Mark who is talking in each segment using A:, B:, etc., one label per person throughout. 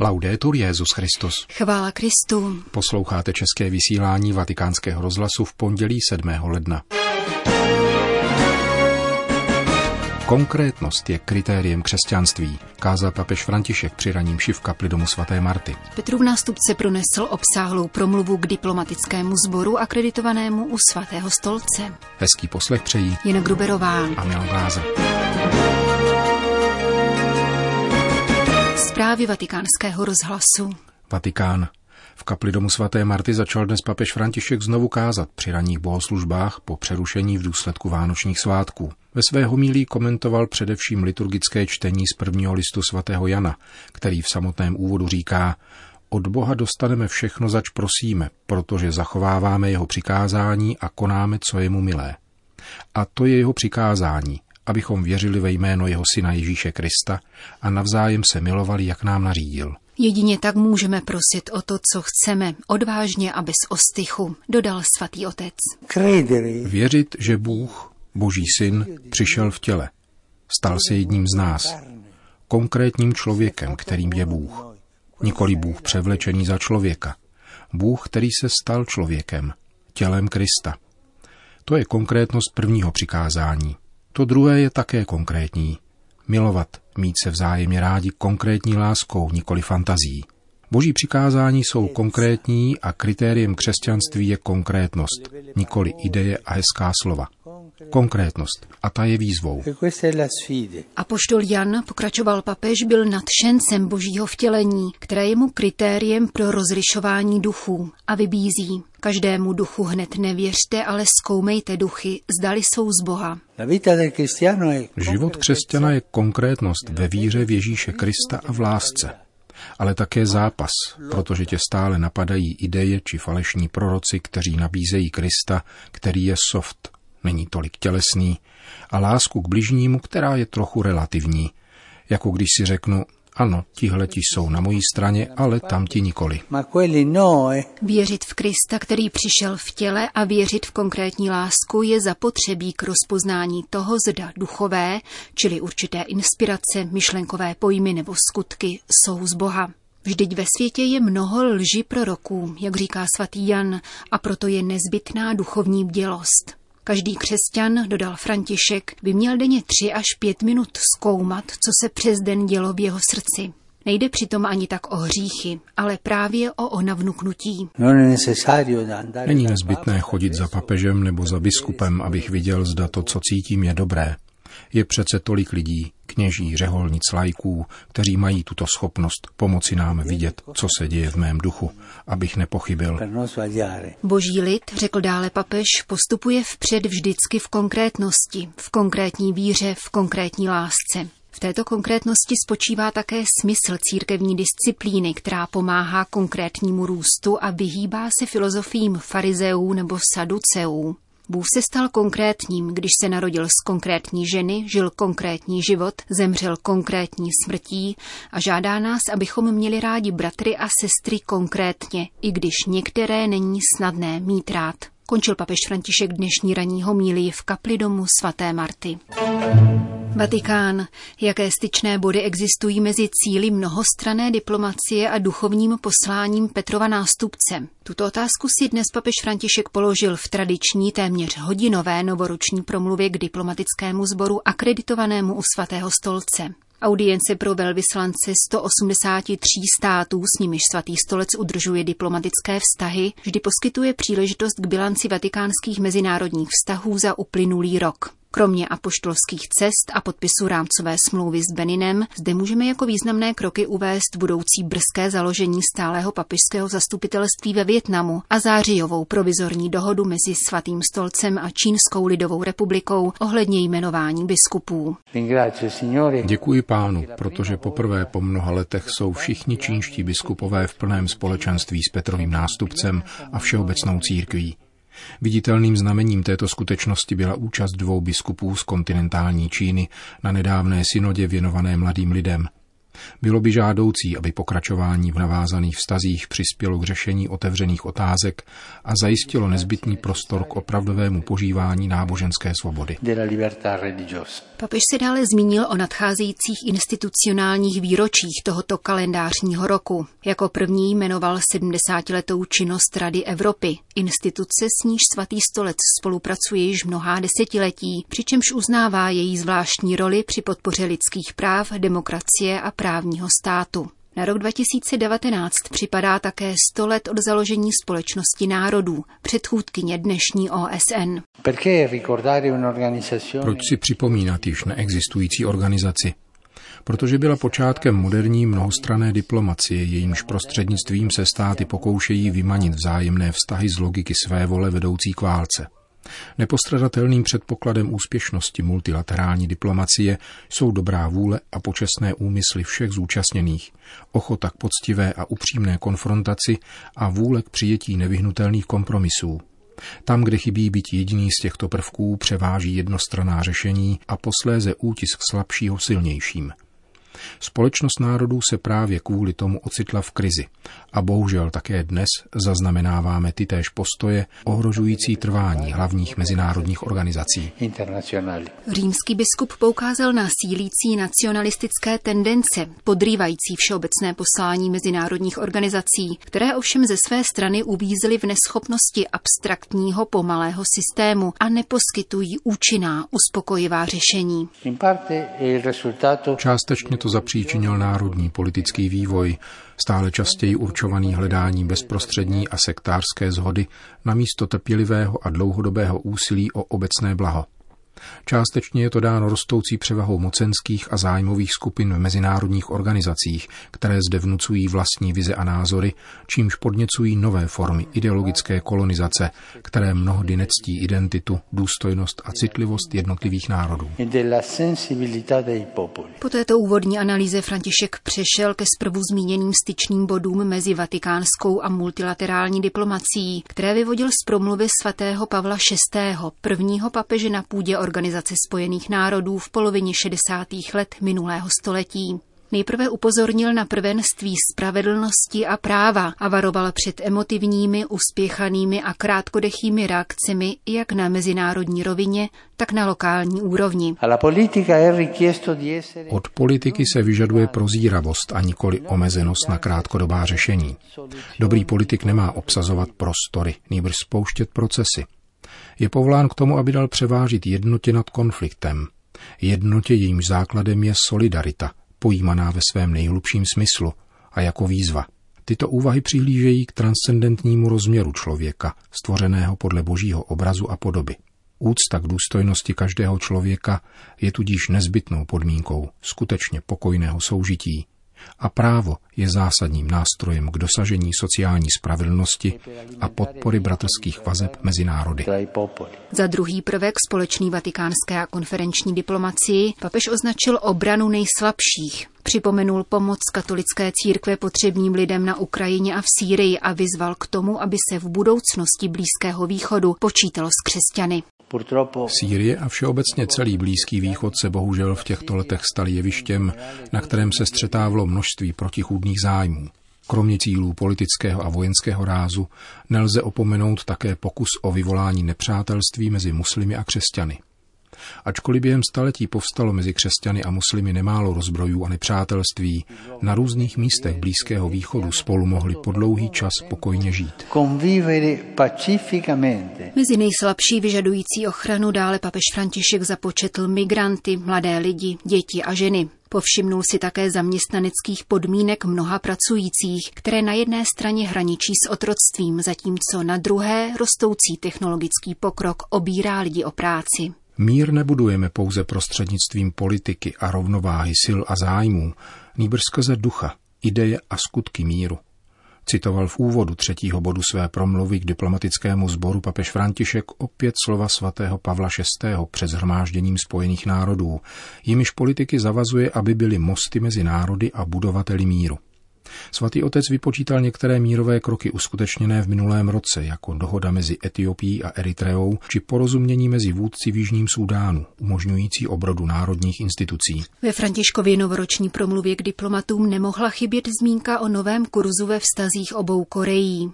A: Laudetur Jezus Christus.
B: Chvála Kristu.
A: Posloucháte české vysílání Vatikánského rozhlasu v pondělí 7. ledna. Konkrétnost je kritériem křesťanství, kázal papež František při raním v kapli domu svaté Marty.
B: Petrův nástupce pronesl obsáhlou promluvu k diplomatickému sboru akreditovanému u svatého stolce.
A: Hezký poslech přejí
B: Jen Gruberová
A: a Milan Gláze.
B: Zprávy vatikánského rozhlasu.
A: Vatikán. V kapli domu svaté Marty začal dnes papež František znovu kázat při ranních bohoslužbách po přerušení v důsledku vánočních svátků. Ve své homílí komentoval především liturgické čtení z prvního listu svatého Jana, který v samotném úvodu říká Od Boha dostaneme všechno, zač prosíme, protože zachováváme jeho přikázání a konáme, co je mu milé. A to je jeho přikázání, abychom věřili ve jméno jeho syna Ježíše Krista a navzájem se milovali, jak nám nařídil.
B: Jedině tak můžeme prosit o to, co chceme, odvážně a bez ostychu, dodal svatý otec.
A: Věřit, že Bůh, Boží syn, přišel v těle. Stal se jedním z nás. Konkrétním člověkem, kterým je Bůh. Nikoli Bůh převlečený za člověka. Bůh, který se stal člověkem, tělem Krista. To je konkrétnost prvního přikázání. To druhé je také konkrétní. Milovat, mít se vzájemně rádi konkrétní láskou, nikoli fantazí. Boží přikázání jsou konkrétní a kritériem křesťanství je konkrétnost, nikoli ideje a hezká slova. Konkrétnost. A ta je výzvou.
B: A poštol Jan, pokračoval papež, byl nadšencem božího vtělení, které je mu kritériem pro rozlišování duchů a vybízí. Každému duchu hned nevěřte, ale zkoumejte duchy, zdali jsou z Boha.
A: Život křesťana je konkrétnost ve víře v Ježíše Krista a v lásce ale také zápas, protože tě stále napadají ideje či falešní proroci, kteří nabízejí Krista, který je soft, není tolik tělesný, a lásku k bližnímu, která je trochu relativní, jako když si řeknu, ano, tihleti jsou na mojí straně, ale tam ti nikoli.
B: Věřit v Krista, který přišel v těle a věřit v konkrétní lásku je zapotřebí k rozpoznání toho, zda duchové, čili určité inspirace, myšlenkové pojmy nebo skutky, jsou z Boha. Vždyť ve světě je mnoho lži proroků, jak říká svatý Jan, a proto je nezbytná duchovní bdělost. Každý křesťan, dodal František, by měl denně tři až pět minut zkoumat, co se přes den dělo v jeho srdci. Nejde přitom ani tak o hříchy, ale právě o onavnuknutí.
A: Není nezbytné chodit za papežem nebo za biskupem, abych viděl, zda to, co cítím, je dobré. Je přece tolik lidí, kněží, řeholnic, lajků, kteří mají tuto schopnost pomoci nám vidět, co se děje v mém duchu, abych nepochybil.
B: Boží lid, řekl dále papež, postupuje vpřed vždycky v konkrétnosti, v konkrétní víře, v konkrétní lásce. V této konkrétnosti spočívá také smysl církevní disciplíny, která pomáhá konkrétnímu růstu a vyhýbá se filozofiím farizeů nebo saduceů. Bůh se stal konkrétním, když se narodil z konkrétní ženy, žil konkrétní život, zemřel konkrétní smrtí a žádá nás, abychom měli rádi bratry a sestry konkrétně, i když některé není snadné mít rád. Končil papež František dnešní ranní homílii v kapli domu svaté Marty. Vatikán. Jaké styčné body existují mezi cíly mnohostrané diplomacie a duchovním posláním Petrova nástupce? Tuto otázku si dnes papež František položil v tradiční téměř hodinové novoroční promluvě k diplomatickému sboru akreditovanému u svatého stolce. Audience pro velvyslance 183 států, s nimiž svatý stolec udržuje diplomatické vztahy, vždy poskytuje příležitost k bilanci vatikánských mezinárodních vztahů za uplynulý rok. Kromě apoštolských cest a podpisu rámcové smlouvy s Beninem, zde můžeme jako významné kroky uvést budoucí brzké založení stálého papižského zastupitelství ve Větnamu a zářijovou provizorní dohodu mezi Svatým stolcem a Čínskou lidovou republikou ohledně jmenování biskupů.
A: Děkuji pánu, protože poprvé po mnoha letech jsou všichni čínští biskupové v plném společenství s Petrovým nástupcem a všeobecnou církví. Viditelným znamením této skutečnosti byla účast dvou biskupů z kontinentální Číny na nedávné synodě věnované mladým lidem. Bylo by žádoucí, aby pokračování v navázaných vztazích přispělo k řešení otevřených otázek a zajistilo nezbytný prostor k opravdovému požívání náboženské svobody.
B: Papež se dále zmínil o nadcházejících institucionálních výročích tohoto kalendářního roku. Jako první jmenoval 70-letou činnost Rady Evropy, instituce s níž svatý stolec spolupracuje již mnohá desetiletí, přičemž uznává její zvláštní roli při podpoře lidských práv, demokracie a právního státu. Na rok 2019 připadá také 100 let od založení společnosti národů, předchůdkyně dnešní OSN.
A: Proč si připomínat již neexistující organizaci? Protože byla počátkem moderní mnohostrané diplomacie, jejímž prostřednictvím se státy pokoušejí vymanit vzájemné vztahy z logiky své vole vedoucí k válce. Nepostradatelným předpokladem úspěšnosti multilaterální diplomacie jsou dobrá vůle a počestné úmysly všech zúčastněných, ochota k poctivé a upřímné konfrontaci a vůle k přijetí nevyhnutelných kompromisů. Tam, kde chybí být jediný z těchto prvků, převáží jednostraná řešení a posléze útisk slabšího silnějším – Společnost národů se právě kvůli tomu ocitla v krizi a bohužel také dnes zaznamenáváme ty též postoje ohrožující trvání hlavních mezinárodních organizací.
B: Římský biskup poukázal na sílící nacionalistické tendence, podrývající všeobecné poslání mezinárodních organizací, které ovšem ze své strany uvízly v neschopnosti abstraktního pomalého systému a neposkytují účinná, uspokojivá řešení.
A: Částečně to zapříčinil národní politický vývoj, stále častěji určovaný hledání bezprostřední a sektářské zhody na místo trpělivého a dlouhodobého úsilí o obecné blaho. Částečně je to dáno rostoucí převahou mocenských a zájmových skupin v mezinárodních organizacích, které zde vnucují vlastní vize a názory, čímž podněcují nové formy ideologické kolonizace, které mnohdy nectí identitu, důstojnost a citlivost jednotlivých národů.
B: Po této úvodní analýze František přešel ke zprvu zmíněným styčným bodům mezi vatikánskou a multilaterální diplomací, které vyvodil z promluvy svatého Pavla VI., prvního papeže na půdě Organizace spojených národů v polovině 60. let minulého století. Nejprve upozornil na prvenství spravedlnosti a práva a varoval před emotivními, uspěchanými a krátkodechými reakcemi jak na mezinárodní rovině, tak na lokální úrovni.
A: Od politiky se vyžaduje prozíravost a nikoli omezenost na krátkodobá řešení. Dobrý politik nemá obsazovat prostory, nýbrž spouštět procesy. Je povolán k tomu, aby dal převážit jednotě nad konfliktem. Jednotě jejímž základem je solidarita, pojímaná ve svém nejhlubším smyslu a jako výzva. Tyto úvahy přihlížejí k transcendentnímu rozměru člověka, stvořeného podle božího obrazu a podoby. Úcta k důstojnosti každého člověka je tudíž nezbytnou podmínkou skutečně pokojného soužití, a právo je zásadním nástrojem k dosažení sociální spravedlnosti a podpory bratrských vazeb mezi národy.
B: Za druhý prvek společný vatikánské a konferenční diplomacii papež označil obranu nejslabších. Připomenul pomoc katolické církve potřebným lidem na Ukrajině a v Sýrii a vyzval k tomu, aby se v budoucnosti Blízkého východu počítalo s křesťany.
A: Sýrie a všeobecně celý Blízký východ se bohužel v těchto letech staly jevištěm, na kterém se střetávalo množství protichůdných zájmů. Kromě cílů politického a vojenského rázu nelze opomenout také pokus o vyvolání nepřátelství mezi muslimy a křesťany. Ačkoliv během staletí povstalo mezi křesťany a muslimy nemálo rozbrojů a nepřátelství, na různých místech Blízkého východu spolu mohli po dlouhý čas pokojně žít.
B: Mezi nejslabší vyžadující ochranu dále papež František započetl migranty, mladé lidi, děti a ženy. Povšimnul si také zaměstnaneckých podmínek mnoha pracujících, které na jedné straně hraničí s otroctvím, zatímco na druhé rostoucí technologický pokrok obírá lidi o práci.
A: Mír nebudujeme pouze prostřednictvím politiky a rovnováhy sil a zájmů, nýbrž skrze ducha, ideje a skutky míru. Citoval v úvodu třetího bodu své promluvy k diplomatickému sboru papež František opět slova svatého Pavla VI. před zhromážděním spojených národů, jimiž politiky zavazuje, aby byly mosty mezi národy a budovateli míru. Svatý otec vypočítal některé mírové kroky uskutečněné v minulém roce, jako dohoda mezi Etiopií a Eritreou, či porozumění mezi vůdci v Jižním Súdánu, umožňující obrodu národních institucí.
B: Ve Františkově novoroční promluvě k diplomatům nemohla chybět zmínka o novém kurzu ve vztazích obou Koreí.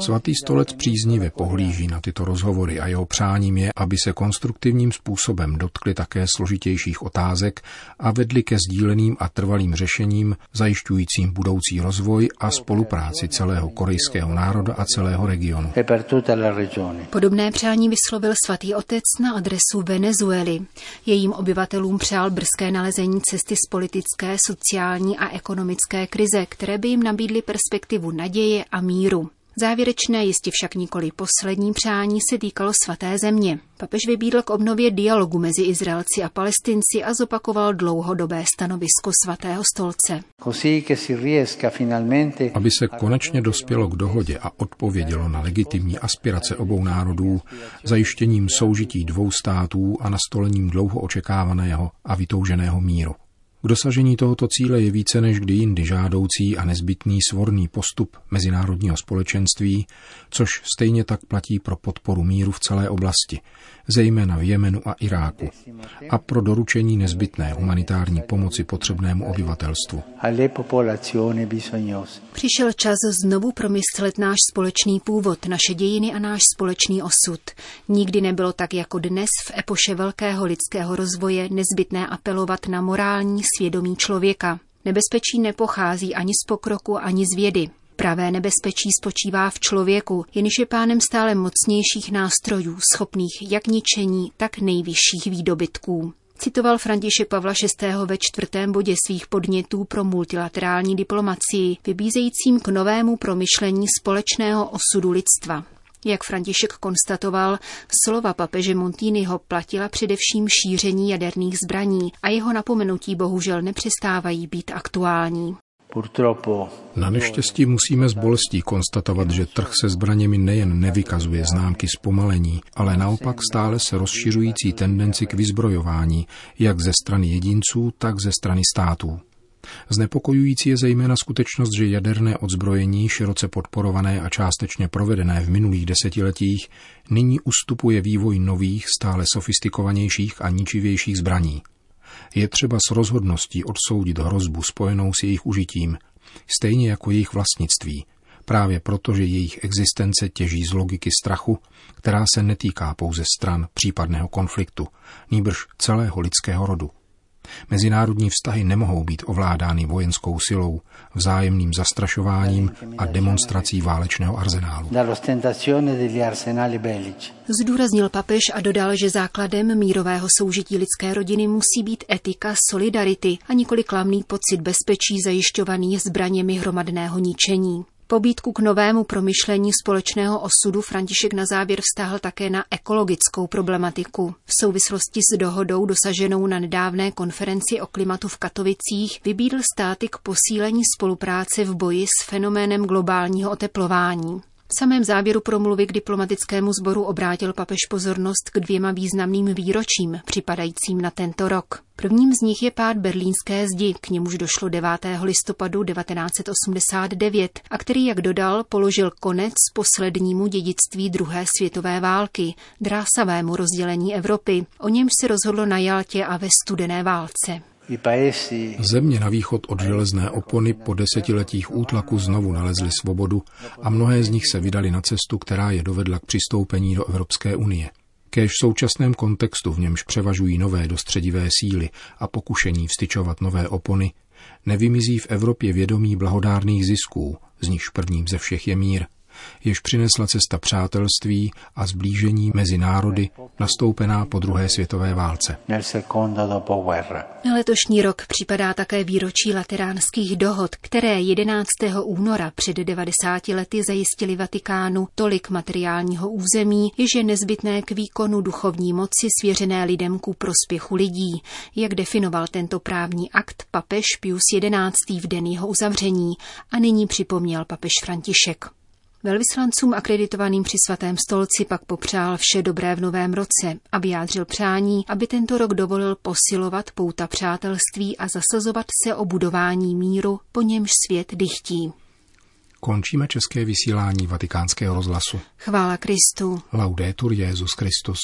A: Svatý stolec příznivě pohlíží na tyto rozhovory a jeho přáním je, aby se konstruktivním způsobem dotkli také složitějších otázek a vedli ke sdíleným a trvalým řešením zajišťujícím budoucí rozvoj a spolupráci celého korejského národa a celého regionu. E
B: Podobné přání vyslovil svatý otec na adresu Venezuely. Jejím obyvatelům přál brzké nalezení cesty z politické, sociální a ekonomické krize, které by jim nabídly perspektivu naděje a míru. Závěrečné, jistě však nikoli poslední přání se týkalo svaté země. Papež vybídl k obnově dialogu mezi Izraelci a Palestinci a zopakoval dlouhodobé stanovisko svatého stolce.
A: Aby se konečně dospělo k dohodě a odpovědělo na legitimní aspirace obou národů, zajištěním soužití dvou států a nastolením dlouho očekávaného a vytouženého míru. K dosažení tohoto cíle je více než kdy jindy žádoucí a nezbytný svorný postup mezinárodního společenství, což stejně tak platí pro podporu míru v celé oblasti, zejména v Jemenu a Iráku, a pro doručení nezbytné humanitární pomoci potřebnému obyvatelstvu.
B: Přišel čas znovu promyslet náš společný původ, naše dějiny a náš společný osud. Nikdy nebylo tak jako dnes v epoše velkého lidského rozvoje nezbytné apelovat na morální svědomí člověka. Nebezpečí nepochází ani z pokroku, ani z vědy. Pravé nebezpečí spočívá v člověku, jenž je pánem stále mocnějších nástrojů, schopných jak ničení, tak nejvyšších výdobytků. Citoval František Pavla VI. ve čtvrtém bodě svých podnětů pro multilaterální diplomacii, vybízejícím k novému promyšlení společného osudu lidstva. Jak František konstatoval, slova papeže Montýnyho platila především šíření jaderných zbraní a jeho napomenutí bohužel nepřestávají být aktuální.
A: Na neštěstí musíme s bolestí konstatovat, že trh se zbraněmi nejen nevykazuje známky zpomalení, ale naopak stále se rozšiřující tendenci k vyzbrojování, jak ze strany jedinců, tak ze strany států. Znepokojující je zejména skutečnost, že jaderné odzbrojení, široce podporované a částečně provedené v minulých desetiletích, nyní ustupuje vývoj nových, stále sofistikovanějších a ničivějších zbraní. Je třeba s rozhodností odsoudit hrozbu spojenou s jejich užitím, stejně jako jejich vlastnictví, právě proto, že jejich existence těží z logiky strachu, která se netýká pouze stran případného konfliktu, nýbrž celého lidského rodu. Mezinárodní vztahy nemohou být ovládány vojenskou silou, vzájemným zastrašováním a demonstrací válečného arzenálu.
B: Zdůraznil papež a dodal, že základem mírového soužití lidské rodiny musí být etika solidarity a nikoli klamný pocit bezpečí zajišťovaný zbraněmi hromadného ničení. Pobídku k novému promyšlení společného osudu František na závěr vztahl také na ekologickou problematiku. V souvislosti s dohodou dosaženou na nedávné konferenci o klimatu v Katovicích vybídl státy k posílení spolupráce v boji s fenoménem globálního oteplování. Samém závěru promluvy k diplomatickému sboru obrátil papež pozornost k dvěma významným výročím, připadajícím na tento rok. Prvním z nich je pád berlínské zdi, k němuž došlo 9. listopadu 1989 a který, jak dodal, položil konec poslednímu dědictví druhé světové války, drásavému rozdělení Evropy, o němž se rozhodlo na Jaltě a ve studené válce.
A: Země na východ od železné opony po desetiletích útlaku znovu nalezly svobodu a mnohé z nich se vydali na cestu, která je dovedla k přistoupení do Evropské unie. Kéž v současném kontextu, v němž převažují nové dostředivé síly a pokušení vstyčovat nové opony, nevymizí v Evropě vědomí blahodárných zisků, z nichž prvním ze všech je mír, jež přinesla cesta přátelství a zblížení mezi národy nastoupená po druhé světové válce.
B: Letošní rok připadá také výročí lateránských dohod, které 11. února před 90 lety zajistili Vatikánu tolik materiálního území, jež je nezbytné k výkonu duchovní moci svěřené lidem ku prospěchu lidí, jak definoval tento právní akt papež Pius XI. v den jeho uzavření a nyní připomněl papež František. Velvyslancům akreditovaným při svatém stolci pak popřál vše dobré v novém roce a vyjádřil přání, aby tento rok dovolil posilovat pouta přátelství a zasazovat se o budování míru, po němž svět dychtí.
A: Končíme české vysílání vatikánského rozhlasu.
B: Chvála Kristu.
A: Laudetur Jezus Christus.